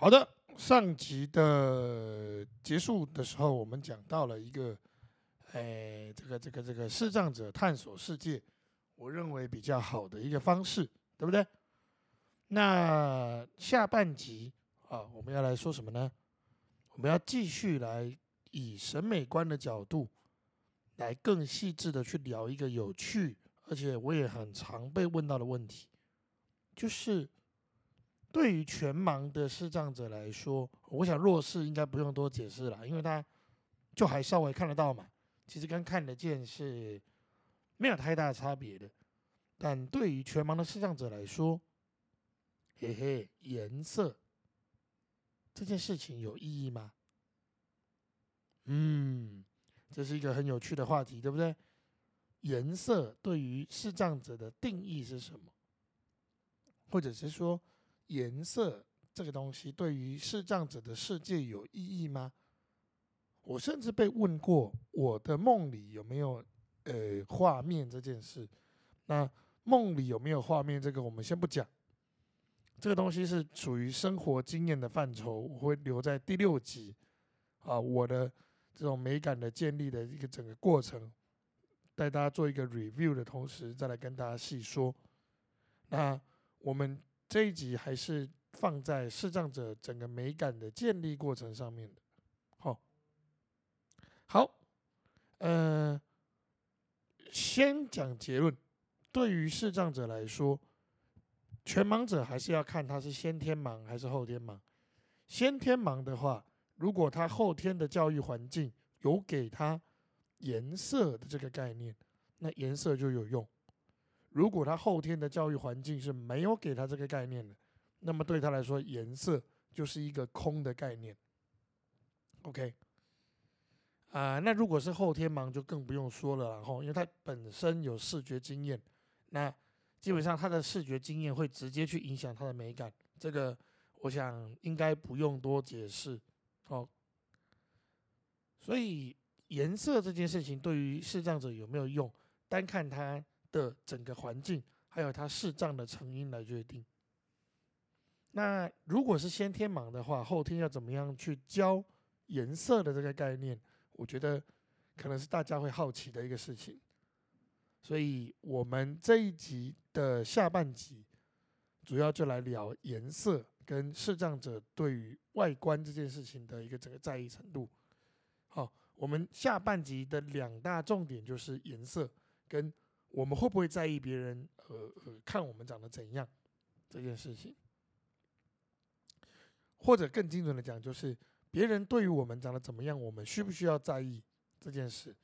好的，上集的结束的时候，我们讲到了一个，哎，这个这个这个视障者探索世界，我认为比较好的一个方式，对不对？那下半集啊，我们要来说什么呢？我们要继续来以审美观的角度，来更细致的去聊一个有趣，而且我也很常被问到的问题，就是。对于全盲的视障者来说，我想弱视应该不用多解释了，因为他就还稍微看得到嘛。其实跟看得见是没有太大差别的。但对于全盲的视障者来说，嘿嘿，颜色这件事情有意义吗？嗯，这是一个很有趣的话题，对不对？颜色对于视障者的定义是什么？或者是说？颜色这个东西对于视障者的世界有意义吗？我甚至被问过，我的梦里有没有呃画面这件事。那梦里有没有画面，这个我们先不讲。这个东西是属于生活经验的范畴，我会留在第六集啊，我的这种美感的建立的一个整个过程，带大家做一个 review 的同时，再来跟大家细说。那我们。这一集还是放在视障者整个美感的建立过程上面的，好，好，呃，先讲结论。对于视障者来说，全盲者还是要看他是先天盲还是后天盲。先天盲的话，如果他后天的教育环境有给他颜色的这个概念，那颜色就有用。如果他后天的教育环境是没有给他这个概念的，那么对他来说，颜色就是一个空的概念。OK，啊，那如果是后天盲就更不用说了，然后因为他本身有视觉经验，那基本上他的视觉经验会直接去影响他的美感，这个我想应该不用多解释。哦，所以颜色这件事情对于视障者有没有用，单看他。的整个环境，还有它视障的成因来决定。那如果是先天盲的话，后天要怎么样去教颜色的这个概念？我觉得可能是大家会好奇的一个事情。所以我们这一集的下半集，主要就来聊颜色跟视障者对于外观这件事情的一个整个在意程度。好，我们下半集的两大重点就是颜色跟。我们会不会在意别人呃呃看我们长得怎样这件事情？或者更精准的讲，就是别人对于我们长得怎么样，我们需不需要在意这件事？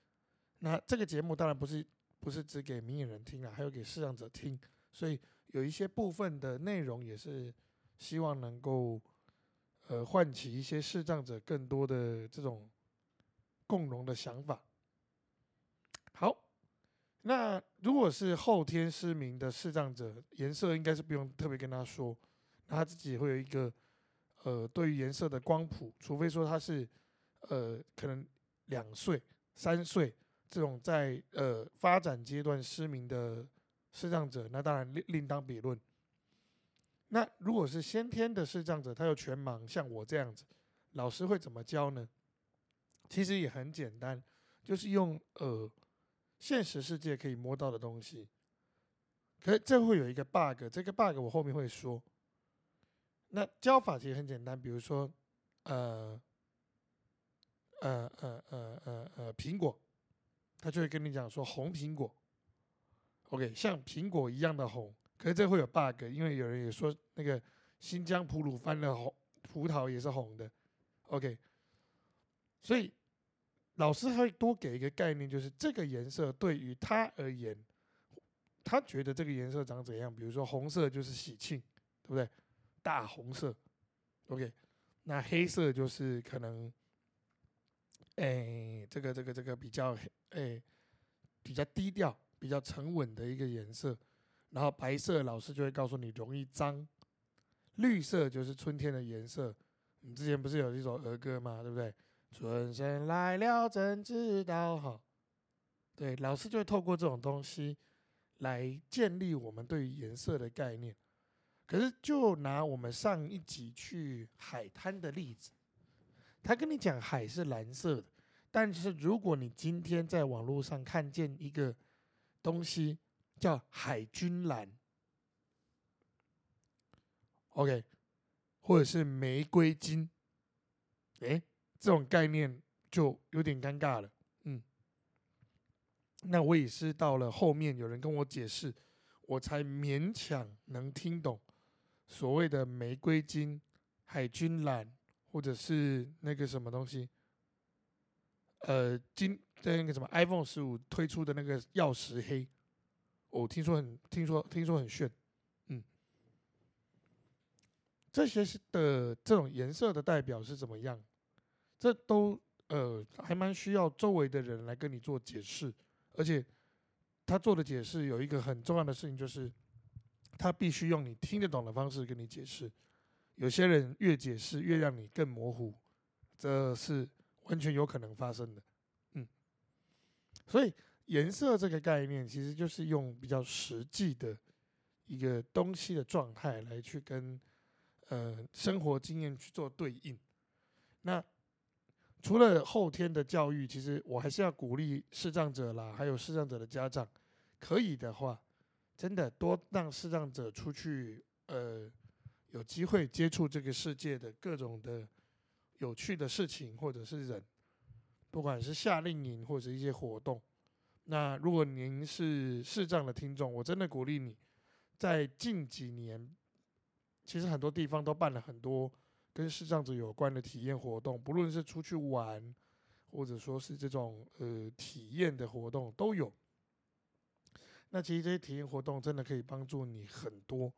那这个节目当然不是不是只给明眼人听啊，还有给视障者听，所以有一些部分的内容也是希望能够呃唤起一些视障者更多的这种共荣的想法。那如果是后天失明的视障者，颜色应该是不用特别跟他说，那他自己会有一个呃对于颜色的光谱，除非说他是呃可能两岁、三岁这种在呃发展阶段失明的视障者，那当然另另当别论。那如果是先天的视障者，他又全盲，像我这样子，老师会怎么教呢？其实也很简单，就是用呃。现实世界可以摸到的东西，可这会有一个 bug，这个 bug 我后面会说。那教法其实很简单，比如说，呃，呃呃呃呃呃，苹果，他就会跟你讲说红苹果，OK，像苹果一样的红，可是这会有 bug，因为有人也说那个新疆吐鲁番的红葡萄也是红的，OK，所以。老师会多给一个概念，就是这个颜色对于他而言，他觉得这个颜色长怎样？比如说红色就是喜庆，对不对？大红色，OK。那黑色就是可能，哎，这个这个这个比较哎比较低调、比较沉稳的一个颜色。然后白色老师就会告诉你容易脏，绿色就是春天的颜色。你之前不是有一首儿歌吗？对不对？春生来了，怎知道？哈，对，老师就会透过这种东西来建立我们对于颜色的概念。可是就拿我们上一集去海滩的例子，他跟你讲海是蓝色的，但是如果你今天在网络上看见一个东西叫海军蓝，OK，或者是玫瑰金，诶，这种概念就有点尴尬了。嗯，那我也是到了后面有人跟我解释，我才勉强能听懂所谓的玫瑰金、海军蓝，或者是那个什么东西，呃，金在那个什么 iPhone 十五推出的那个曜石黑，我听说很听说听说很炫，嗯，这些是的这种颜色的代表是怎么样？这都呃还蛮需要周围的人来跟你做解释，而且他做的解释有一个很重要的事情，就是他必须用你听得懂的方式跟你解释。有些人越解释越让你更模糊，这是完全有可能发生的。嗯，所以颜色这个概念其实就是用比较实际的一个东西的状态来去跟呃生活经验去做对应。那除了后天的教育，其实我还是要鼓励视障者啦，还有视障者的家长，可以的话，真的多让视障者出去，呃，有机会接触这个世界的各种的有趣的事情，或者是人，不管是夏令营或者一些活动。那如果您是视障的听众，我真的鼓励你，在近几年，其实很多地方都办了很多。跟视障者有关的体验活动，不论是出去玩，或者说是这种呃体验的活动都有。那其实这些体验活动真的可以帮助你很多。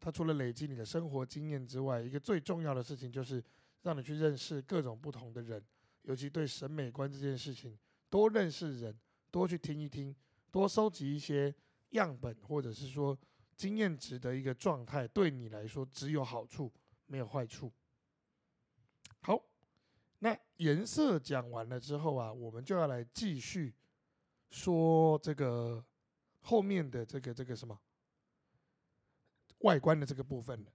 它除了累积你的生活经验之外，一个最重要的事情就是让你去认识各种不同的人，尤其对审美观这件事情，多认识人，多去听一听，多收集一些样本，或者是说经验值的一个状态，对你来说只有好处，没有坏处。那颜色讲完了之后啊，我们就要来继续说这个后面的这个这个什么外观的这个部分了。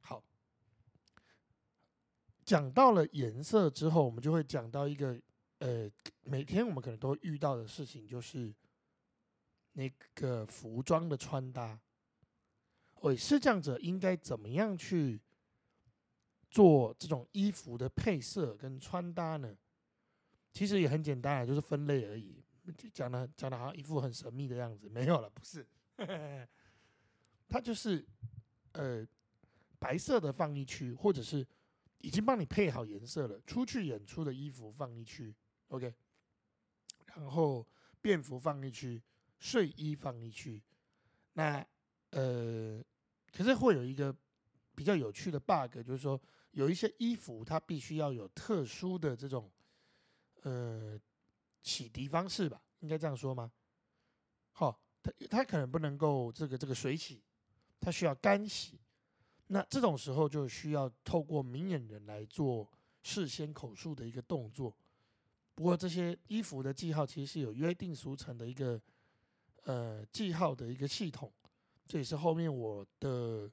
好，讲到了颜色之后，我们就会讲到一个呃，每天我们可能都会遇到的事情，就是那个服装的穿搭。哦，视障者应该怎么样去？做这种衣服的配色跟穿搭呢，其实也很简单啊，就是分类而已。讲的讲的好像一副很神秘的样子，没有了，不是。它就是呃白色的放一区，或者是已经帮你配好颜色了，出去演出的衣服放一区，OK。然后便服放一区，睡衣放一区。那呃，可是会有一个比较有趣的 bug，就是说。有一些衣服，它必须要有特殊的这种，呃，洗涤方式吧，应该这样说吗？好，它它可能不能够这个这个水洗，它需要干洗。那这种时候就需要透过明眼人来做事先口述的一个动作。不过这些衣服的记号其实是有约定俗成的一个呃记号的一个系统，这也是后面我的。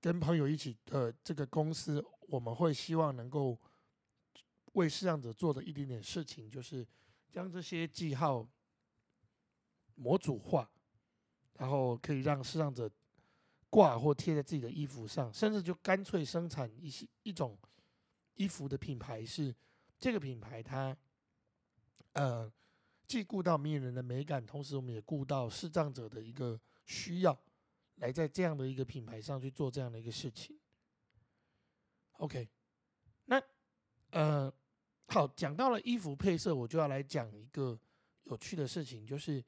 跟朋友一起的这个公司，我们会希望能够为视障者做的一点点事情，就是将这些记号模组化，然后可以让视障者挂或贴在自己的衣服上，甚至就干脆生产一些一种衣服的品牌，是这个品牌它呃既顾到迷人的美感，同时我们也顾到视障者的一个需要。来在这样的一个品牌上去做这样的一个事情，OK，那呃好，讲到了衣服配色，我就要来讲一个有趣的事情，就是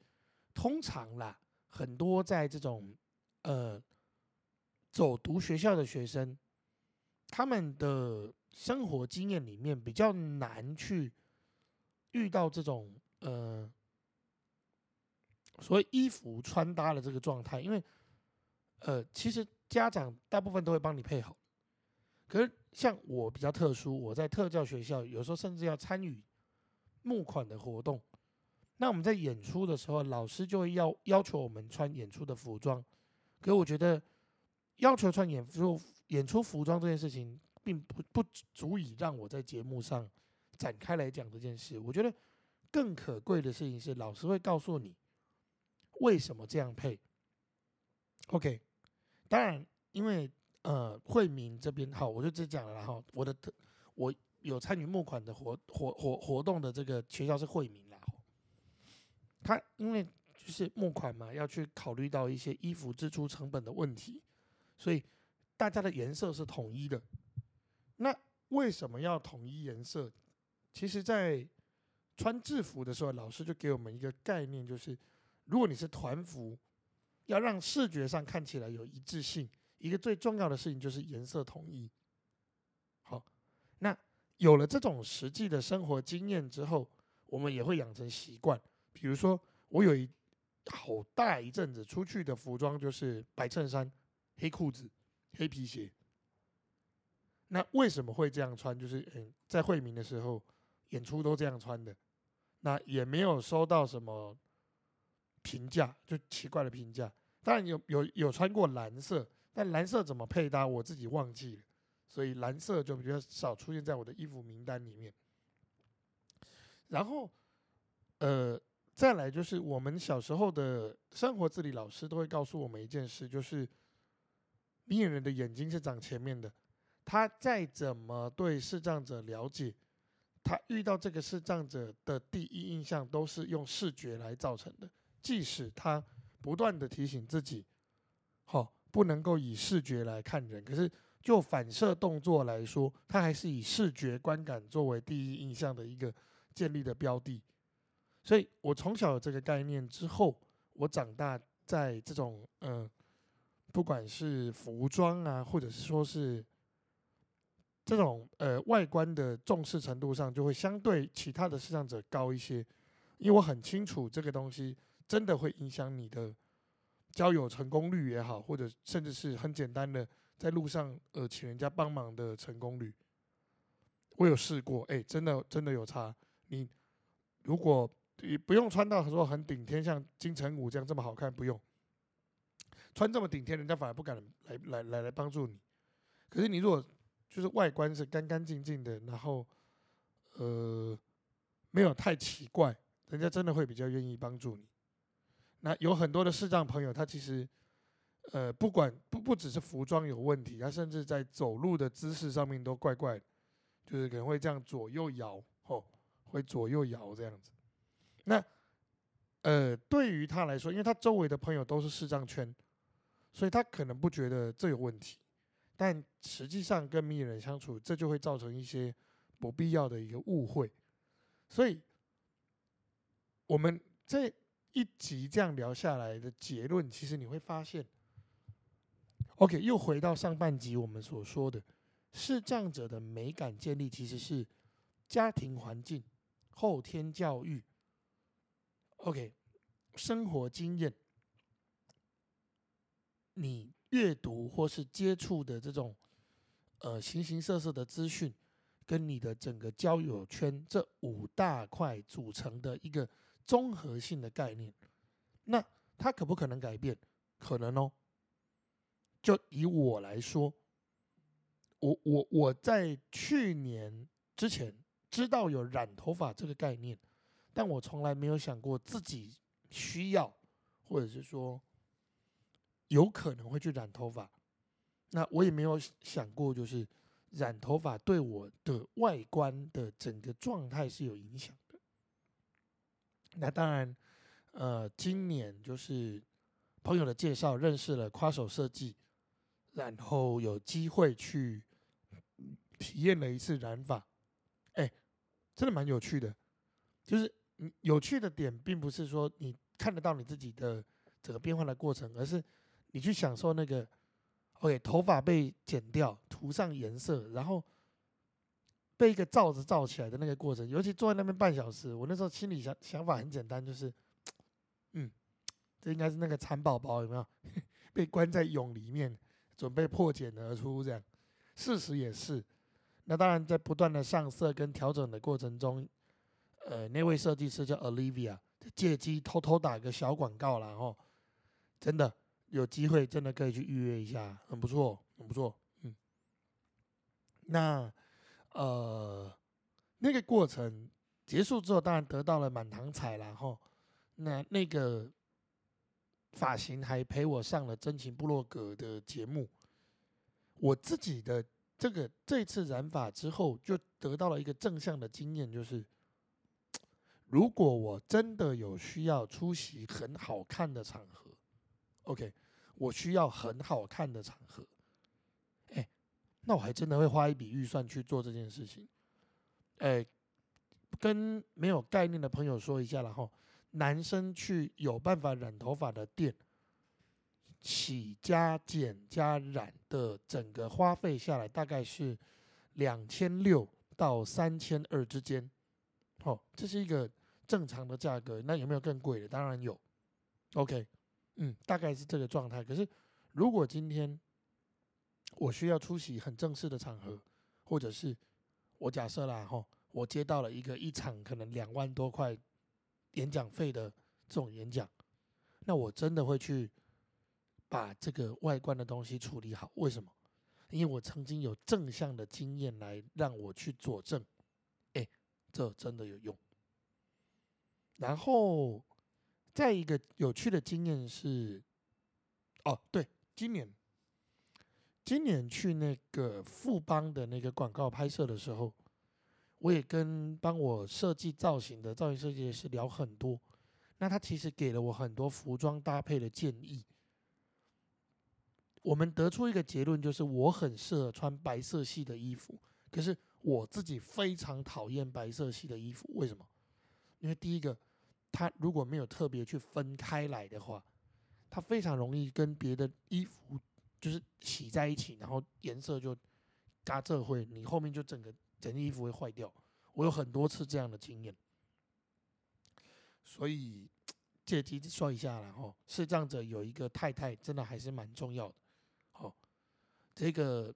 通常啦，很多在这种呃走读学校的学生，他们的生活经验里面比较难去遇到这种呃所谓衣服穿搭的这个状态，因为。呃，其实家长大部分都会帮你配好，可是像我比较特殊，我在特教学校，有时候甚至要参与募款的活动。那我们在演出的时候，老师就会要要求我们穿演出的服装。可我觉得要求穿演出演出服装这件事情，并不不足以让我在节目上展开来讲这件事。我觉得更可贵的事情是，老师会告诉你为什么这样配。OK，当然，因为呃，惠民这边好，我就直讲了，然后我的特我有参与募款的活活活活动的这个学校是惠民啦，他因为就是募款嘛，要去考虑到一些衣服支出成本的问题，所以大家的颜色是统一的。那为什么要统一颜色？其实，在穿制服的时候，老师就给我们一个概念，就是如果你是团服。要让视觉上看起来有一致性，一个最重要的事情就是颜色统一。好，那有了这种实际的生活经验之后，我们也会养成习惯。比如说，我有一好大一阵子出去的服装就是白衬衫、黑裤子、黑皮鞋。那为什么会这样穿？就是嗯，在惠民的时候演出都这样穿的，那也没有收到什么。评价就奇怪的评价，当然有有有穿过蓝色，但蓝色怎么配搭我自己忘记了，所以蓝色就比较少出现在我的衣服名单里面。然后，呃，再来就是我们小时候的生活自理老师都会告诉我们一件事，就是明眼人的眼睛是长前面的，他再怎么对视障者了解，他遇到这个视障者的第一印象都是用视觉来造成的。即使他不断的提醒自己，好不能够以视觉来看人，可是就反射动作来说，他还是以视觉观感作为第一印象的一个建立的标的。所以我从小有这个概念之后，我长大在这种嗯，不管是服装啊，或者是说是这种呃外观的重视程度上，就会相对其他的视障者高一些，因为我很清楚这个东西。真的会影响你的交友成功率也好，或者甚至是很简单的在路上呃请人家帮忙的成功率，我有试过，哎，真的真的有差。你如果你不用穿到说很顶天，像金城武这样这么好看，不用穿这么顶天，人家反而不敢来来来来帮助你。可是你如果就是外观是干干净净的，然后呃没有太奇怪，人家真的会比较愿意帮助你。那有很多的视障朋友，他其实，呃，不管不不只是服装有问题，他甚至在走路的姿势上面都怪怪的，就是可能会这样左右摇，吼，会左右摇这样子。那，呃，对于他来说，因为他周围的朋友都是视障圈，所以他可能不觉得这有问题，但实际上跟迷人相处，这就会造成一些不必要的一个误会。所以，我们这。一集这样聊下来的结论，其实你会发现，OK，又回到上半集我们所说的，视障者的美感建立其实是家庭环境、后天教育，OK，生活经验，你阅读或是接触的这种呃形形色色的资讯，跟你的整个交友圈这五大块组成的一个。综合性的概念，那它可不可能改变？可能哦。就以我来说，我我我在去年之前知道有染头发这个概念，但我从来没有想过自己需要，或者是说有可能会去染头发。那我也没有想过，就是染头发对我的外观的整个状态是有影响。那当然，呃，今年就是朋友的介绍认识了夸手设计，然后有机会去体验了一次染发，哎，真的蛮有趣的。就是有趣的点，并不是说你看得到你自己的整个变化的过程，而是你去享受那个，OK，头发被剪掉，涂上颜色，然后。被一个罩子罩起来的那个过程，尤其坐在那边半小时，我那时候心里想想法很简单，就是，嗯，这应该是那个蚕宝宝有没有 被关在蛹里面，准备破茧而出这样。事实也是，那当然在不断的上色跟调整的过程中，呃，那位设计师叫 Olivia，借机偷偷打个小广告然后真的有机会真的可以去预约一下，很不错，很不错。嗯，那呃，那个过程结束之后，当然得到了满堂彩，然后那那个发型还陪我上了真情部落格的节目。我自己的这个这次染发之后，就得到了一个正向的经验，就是如果我真的有需要出席很好看的场合，OK。我需要很好看的场合，那我还真的会花一笔预算去做这件事情。哎，跟没有概念的朋友说一下，然后男生去有办法染头发的店，起加剪加染的整个花费下来大概是两千六到三千二之间。哦，这是一个正常的价格。那有没有更贵的？当然有。OK。嗯，大概是这个状态。可是，如果今天我需要出席很正式的场合，或者是我假设啦，吼，我接到了一个一场可能两万多块演讲费的这种演讲，那我真的会去把这个外观的东西处理好。为什么？因为我曾经有正向的经验来让我去佐证，哎，这真的有用。然后。再一个有趣的经验是，哦，对，今年，今年去那个富邦的那个广告拍摄的时候，我也跟帮我设计造型的造型设计师聊很多，那他其实给了我很多服装搭配的建议。我们得出一个结论，就是我很适合穿白色系的衣服，可是我自己非常讨厌白色系的衣服，为什么？因为第一个。它如果没有特别去分开来的话，它非常容易跟别的衣服就是洗在一起，然后颜色就嘎这会，你后面就整个整件衣服会坏掉。我有很多次这样的经验，所以借机说一下了哈。视障者有一个太太，真的还是蛮重要的。好，这个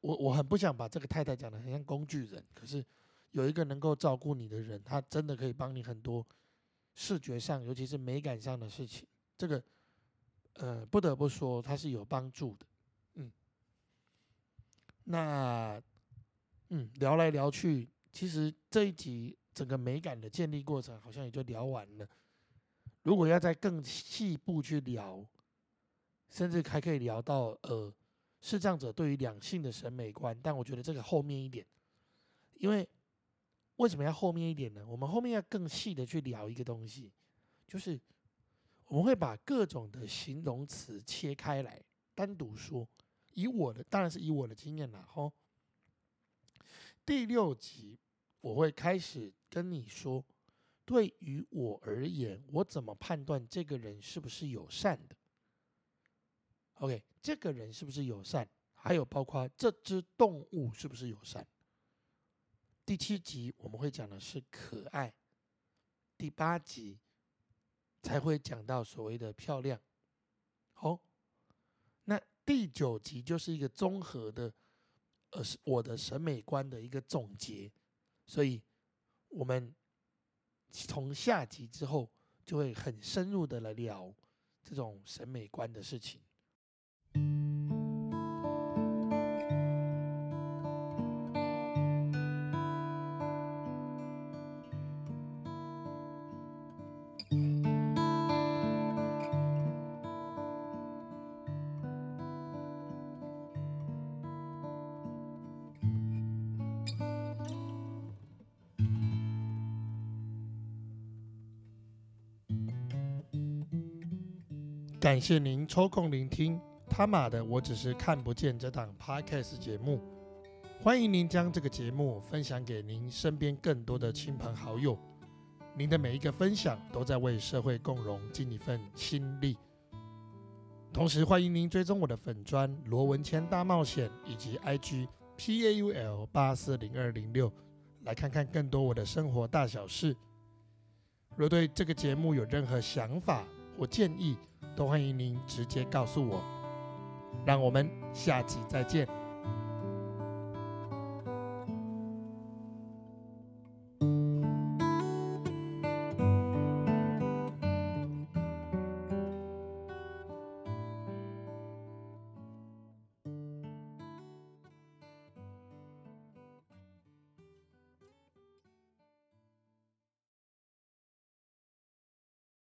我我很不想把这个太太讲的很像工具人，可是有一个能够照顾你的人，他真的可以帮你很多。视觉上，尤其是美感上的事情，这个，呃，不得不说它是有帮助的，嗯。那，嗯，聊来聊去，其实这一集整个美感的建立过程好像也就聊完了。如果要再更细部去聊，甚至还可以聊到呃，视障者对于两性的审美观，但我觉得这个后面一点，因为。为什么要后面一点呢？我们后面要更细的去聊一个东西，就是我们会把各种的形容词切开来单独说。以我的当然是以我的经验啦，吼。第六集我会开始跟你说，对于我而言，我怎么判断这个人是不是友善的？OK，这个人是不是友善？还有包括这只动物是不是友善？第七集我们会讲的是可爱，第八集才会讲到所谓的漂亮。好，那第九集就是一个综合的，呃，我的审美观的一个总结。所以，我们从下集之后就会很深入的来聊这种审美观的事情。感谢您抽空聆听他妈的，我只是看不见这档 podcast 节目。欢迎您将这个节目分享给您身边更多的亲朋好友。您的每一个分享都在为社会共荣尽一份心力。同时，欢迎您追踪我的粉砖罗文谦大冒险以及 IG PAUL 八四零二零六，来看看更多我的生活大小事。若对这个节目有任何想法我建议，都欢迎您直接告诉我，让我们下集再见。